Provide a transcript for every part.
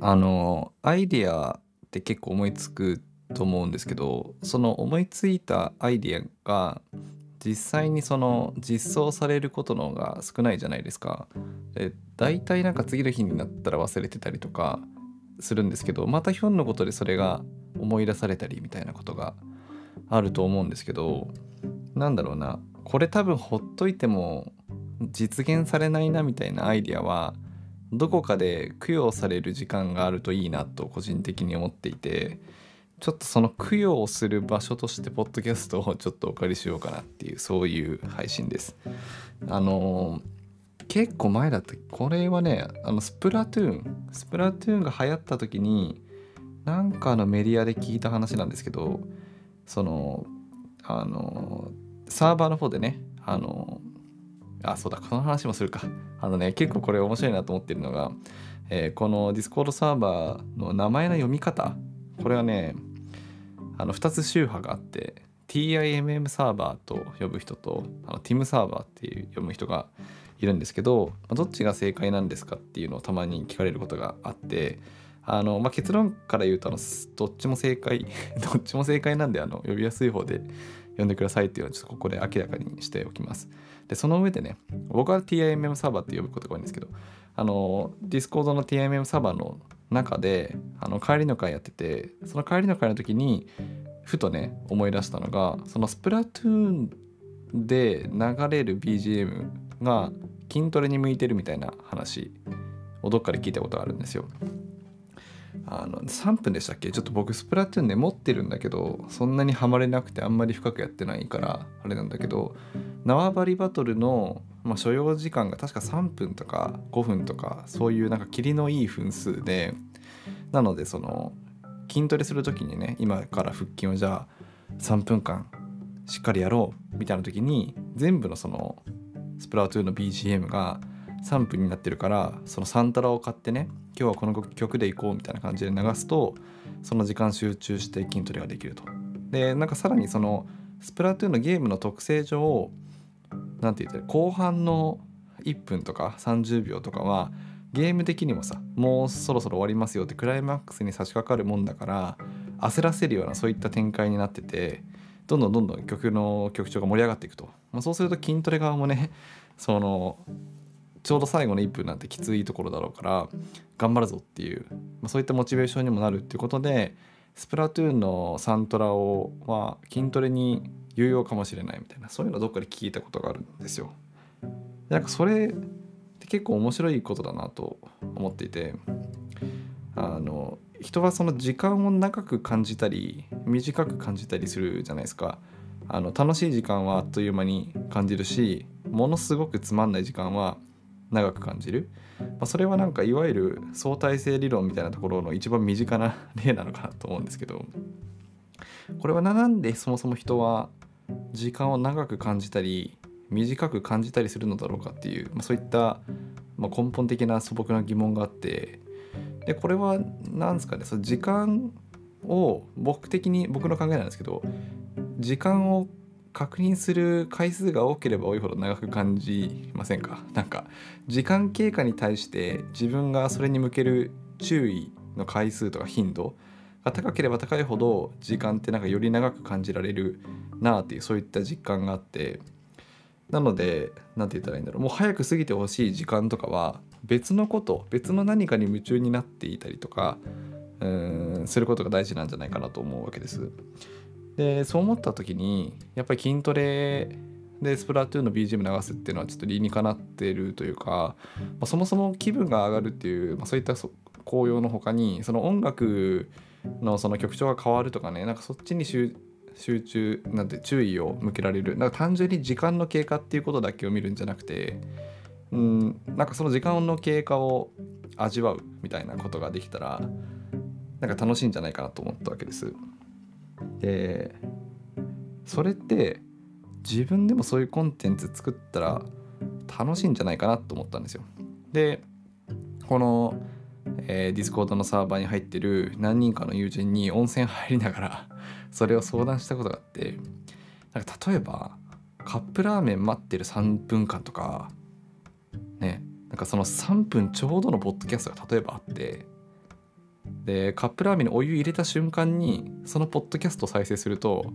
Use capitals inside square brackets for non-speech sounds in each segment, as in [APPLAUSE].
あのアイディアって結構思いつくと思うんですけどその思いついたアイディアが実際にその実装されることの方が少ないじゃないですか。で大体なんか次の日になったら忘れてたりとかするんですけどまたひょんのことでそれが思い出されたりみたいなことがあると思うんですけどなんだろうなこれ多分ほっといても実現されないなみたいなアイデアはどこかで供養される時間があるといいなと個人的に思っていてちょっとその供養をする場所としてポッドキャストをちょっとお借りしようかなっていうそういう配信です。あの結構前だったこれはねあのスプラトゥーンスプラトゥーンが流行った時になんかのメディアで聞いた話なんですけどそのあのサーバーの方でねあのあそうだこの話もするかあのね結構これ面白いなと思ってるのが、えー、この Discord サーバーの名前の読み方これはねあの2つ宗派があって TIMM サーバーと呼ぶ人とあの TIM サーバーっていう読む人がいるんですけどまどっちが正解なんですかっていうのをたまに聞かれることがあってあの、まあ、結論から言うとあのどっちも正解 [LAUGHS] どっちも正解なんであの呼びやすい方で呼んでくださいっていうのをちょっとここで明らかにしておきます。でその上でね僕は TIMM サーバーって呼ぶことが多いんですけどあの Discord の TIMM サーバーの中であの帰りの会やっててその帰りの会の時にふとね思い出したのがそのスプラトゥーンで流れる BGM が筋トレに向いてるみたいな話をどっかで聞いたことがあるんですよ。あの3分でしたっけ？ちょっと僕スプラトゥーンね持ってるんだけどそんなにハマれなくてあんまり深くやってないからあれなんだけど縄張りバトルの、まあ、所要時間が確か3分とか5分とかそういうなんか霧のいい分数でなのでその筋トレする時にね今から腹筋をじゃあ3分間しっかりやろうみたいな時に全部のそのスプラトゥーンの BGM が3分になってるからそのサンタラを買ってね今日はこの曲でいこうみたいな感じで流すとその時間集中して筋トレができると。でなんかさらにそのスプラトゥーンのゲームの特性上何て言って後半の1分とか30秒とかはゲーム的にもさもうそろそろ終わりますよってクライマックスに差し掛かるもんだから焦らせるようなそういった展開になっててどんどんどんどん曲の曲調が盛り上がっていくと、まあ、そうすると筋トレ側もねそのちょうど最後の1分なんてきついところだろうから頑張るぞっていう、まあ、そういったモチベーションにもなるっていうことでスプラトゥーンのサントラをは筋トレに有用かもしれないみたいなそういうのどっかで聞いたことがあるんですよ。なんかそれって結構面白いことだなと思っていてあの人はその時間を長く感じたり短く感じたりするじゃないですか。あの楽しい時間はあっという間に感じるしものすごくつまんない時間は長く感じる、まあ、それはなんかいわゆる相対性理論みたいなところの一番身近な例なのかなと思うんですけど。これは何でそもそも人は時間を長く感じたり短く感じたりするのだろうかっていう、まあ、そういった、まあ、根本的な素朴な疑問があって。でこれは何ですかねその時間を僕的に僕の考えなんですけど時間を確認する回数が多ければ多いほど長く感じませんか？なんか時間経過に対して自分がそれに向ける注意の回数とか頻度が高ければ高いほど時間ってなんかより長く感じられるなあっていうそういった実感があって。なので何て言ったらいいんだろう。もう早く過ぎてほしい時間とかは別のこと別の何かに夢中になっていたりとかうんすることが大事なんじゃないかなと思うわけです。でそう思った時にやっぱり筋トレでスプラトゥーンの BGM 流すっていうのはちょっと理にかなってるというか、まあ、そもそも気分が上がるっていう、まあ、そういった効用の他にその音楽のその曲調が変わるとかねなんかそっちに集中なんて注意を向けられるなんか単純に時間の経過っていうことだけを見るんじゃなくてうんなんかその時間の経過を味わうみたいなことができたらなんか楽しいんじゃないかなと思ったわけです。でそれって自分でもそういうコンテンツ作ったら楽しいんじゃないかなと思ったんですよ。でこの、えー、ディスコードのサーバーに入ってる何人かの友人に温泉入りながらそれを相談したことがあってなんか例えばカップラーメン待ってる3分間とかねなんかその3分ちょうどのポッドキャストが例えばあってでカップラーメンにお湯入れた瞬間にそのポッドキャストを再生すると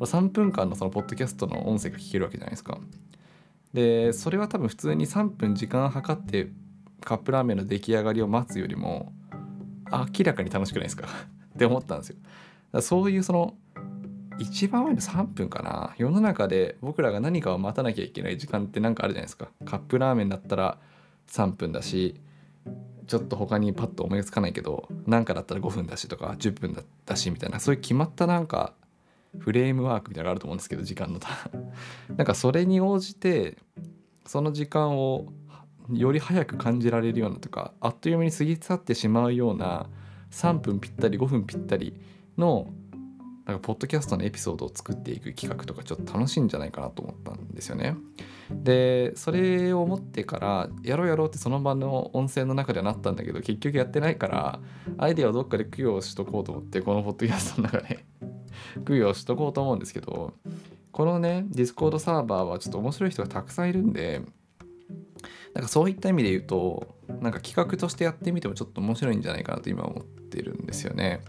3分間のそのポッドキャストの音声が聞けるわけじゃないですか。でそれは多分普通に3分時間計ってカップラーメンの出来上がりを待つよりも明らかに楽しくないですか？[LAUGHS] って思ったんですよ。そういうその一番前の3分かな？世の中で僕らが何かを待たなきゃいけない時間って何かあるじゃないですかカップラーメンだったら3分だしちょっと他にパッと思いつかないけど何かだったら5分だしとか10分だったしみたいなそういう決まったなんかフレームワークみたいなのがあると思うんですけど時間の [LAUGHS] なんかそれに応じてその時間をより早く感じられるようなとかあっという間に過ぎ去ってしまうような3分ぴったり5分ぴったりのなんかポッドキャストのエピソードを作っていく企画とかちょっと楽しいんじゃないかなと思ったんですよね。でそれを思ってからやろうやろうってその場の音声の中ではなったんだけど結局やってないからアイデアをどっかで供養しとこうと思ってこのポッドキャストの中で [LAUGHS] 供養しとこうと思うんですけどこのねディスコードサーバーはちょっと面白い人がたくさんいるんでなんかそういった意味で言うとなんか企画としてやってみてもちょっと面白いんじゃないかなと今思ってるんですよね。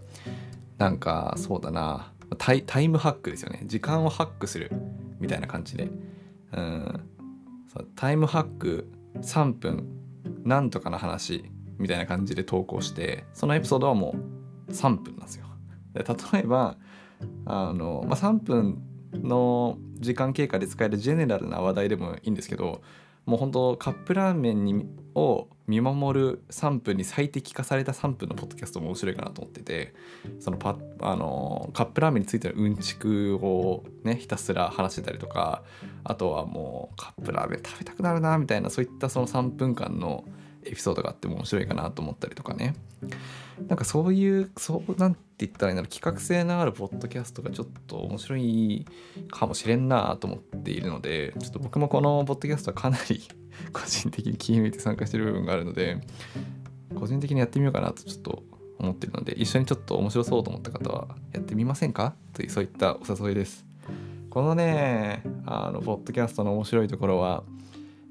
なんかそうだな。タイタイムハックですよね。時間をハックする。みたいな感じで。うん。タイムハック3分なんとかの話。みたいな感じで投稿してそのエピソードはもう3分なんですよ。で例えばあの、まあ、3分の時間経過で使えるジェネラルな話題でもいいんですけどもう本当カップラーメンにを見守る3分に最適化された3分のポッドキャストも面白いかなと思っててそのパあのカップラーメンについてのうんちくをねひたすら話してたりとかあとはもうカップラーメン食べたくなるなみたいなそういったその3分間のエピソードがあっても面白いかなと思ったりとかね。なんかそういうそうなんて言ったらいいんだろう企画性のあるポッドキャストがちょっと面白いかもしれんなと思っているのでちょっと僕もこのポッドキャストはかなり個人的に気抜いて参加してる部分があるので個人的にやってみようかなとちょっと思ってるので一緒にちょっと面白そうと思った方はやってみませんかというそういったお誘いです。このねあのポッドキャストの面白いところは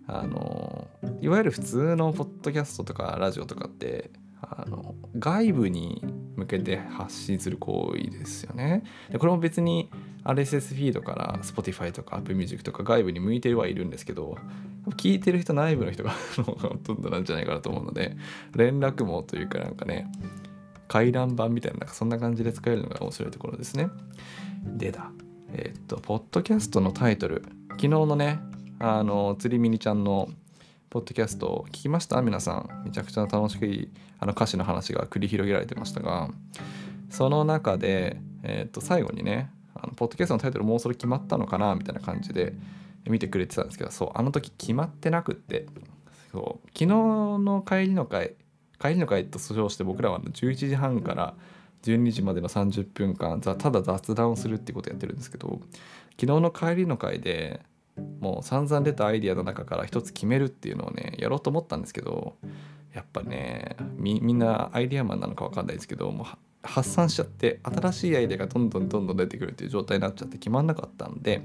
あのいわゆる普通のポッドキャストとかラジオとかってあの外部に向けて発信する行為ですよね。でこれも別に RSS フィードから Spotify とか Apple Music とか外部に向いてはいるんですけど聞いてる人内部の人が [LAUGHS] ほとんどなんじゃないかなと思うので連絡網というかなんかね回覧板みたいななんかそんな感じで使えるのが面白いところですね。でだえー、っとポッドキャストのタイトル昨日のねあの釣りミニちゃんのポッドキャスト聞きました？皆さん。めちゃくちゃ楽しいあの歌詞の話が繰り広げられてましたがその中で、えー、と最後にねあのポッドキャストのタイトルもうそれ決まったのかな？みたいな感じで見てくれてたんですけどそうあの時決まってなくってそう昨日の帰りの会帰りの会と称して僕らは11時半から12時までの30分間ただ雑談をするってことをやってるんですけど昨日の帰りの会でもう散々出たアイディアの中から一つ決めるっていうのをねやろうと思ったんですけどやっぱねみんなアイディアマンなのか分かんないですけどもう発散しちゃって新しいアイデアがどんどんどんどん出てくるっていう状態になっちゃって決まんなかったんで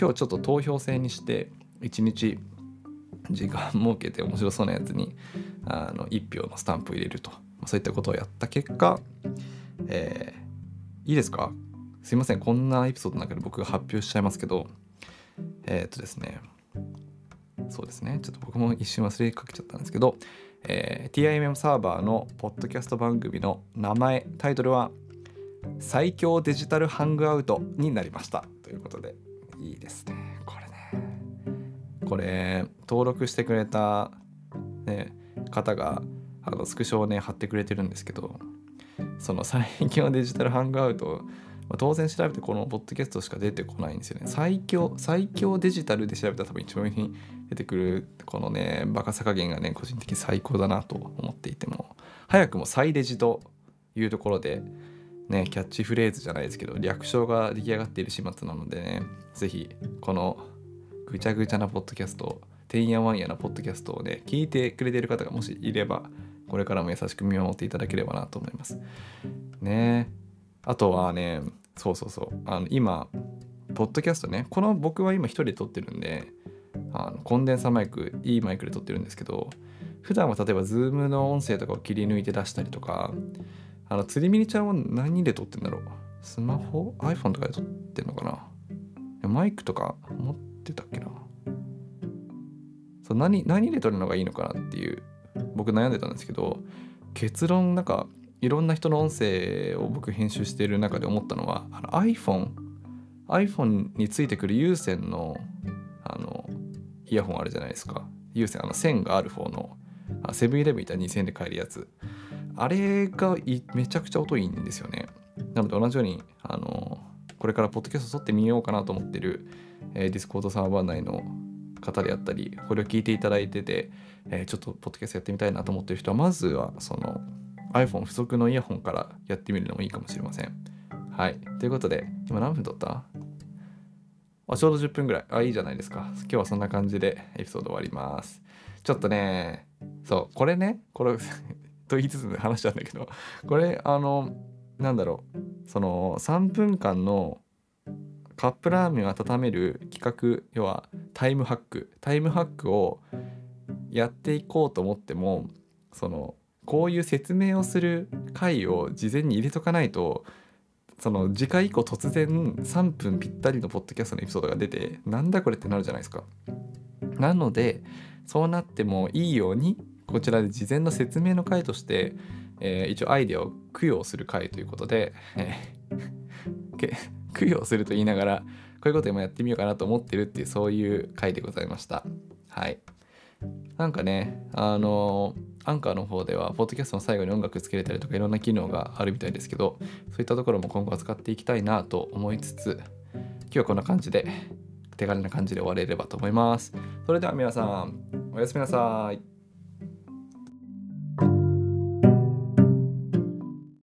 今日ちょっと投票制にして1日時間設けて面白そうなやつにあの1票のスタンプ入れるとそういったことをやった結果、えー、いいですか？すいませんこんなエピソードの中で僕が発表しちゃいますけどえっ、とですね。そうですね。ちょっと僕も一瞬忘れかけちゃったんですけど、えー、TIMM サーバーのポッドキャスト番組の名前タイトルは最強デジタルハングアウトになりました。ということでいいですね。これね。これ登録してくれた、ね、方があのスクショをね貼ってくれてるんですけどその最強デジタルハングアウトま、当然調べてこのポッドキャストしか出てこないんですよね。最強、最強デジタルで調べたら多分一番上に出てくるこのね、バカさ加減がね、個人的に最高だなと思っていても、早くも再デジというところで、ね、キャッチフレーズじゃないですけど、略称が出来上がっている始末なのでね、ぜひこのぐちゃぐちゃなポッドキャスト、てんやわんやなポッドキャストをね、聞いてくれてる方がもしいれば、これからも優しく見守っていただければなと思います。ねあとはね、そうそうそう。あの今、ポッドキャストね、この僕は今一人で撮ってるんで、あのコンデンサーマイク、いいマイクで撮ってるんですけど、普段は例えば Zoom の音声とかを切り抜いて出したりとかあの釣りミニちゃんは何で撮ってんだろう？スマホ ?iPhone とかで撮ってんのかな？マイクとか持ってたっけな？そう何何で撮るのがいいのかなっていう僕悩んでたんですけど結論なんかいろんな人の音声を僕編集している中で思ったのはあの iPhone iPhone についてくる有線のあのイヤホンあるじゃないですか。有線あの線がある方のセブンイレブンいたら2000円で買えるやつ。あれがめちゃくちゃ音いいんですよね。なので同じようにあのこれからポッドキャスト撮ってみようかなと思ってる、えー、ディスコードサーバー内の方であったりこれを聞いていただいてて、えー、ちょっとポッドキャストやってみたいなと思ってる人はまずはその iPhone 付属のイヤホンからやってみるのもいいかもしれません。はい。ということで今何分撮った？あちょうど10分ぐらい。あいいじゃないですか。今日はそんな感じでエピソード終わります。ちょっとねそうこれねこれ [LAUGHS] と言いつつ話したんだけどこれあのなんだろう。その3分間のカップラーメンを温める企画要はタイムハック。タイムハックをやっていこうと思ってもそのこういう説明をする回を事前に入れとかないとその次回以降突然3分ぴったりのポッドキャストのエピソードが出てなんだこれってなるじゃないですか。なのでそうなってもいいようにこちらで事前の説明の回として、えー、一応アイデアを供養する回ということで、えー、供養すると言いながらこういうこと今やってみようかなと思ってるっていうそういう回でございました。はい。なんかね、あのアンカーの方では、ポッドキャストの最後に音楽つけれたりとかいろんな機能があるみたいですけど、そういったところも今後は使っていきたいなと思いつつ、今日はこんな感じで、手軽な感じで終われればと思います。それでは皆さん、おやすみなさい。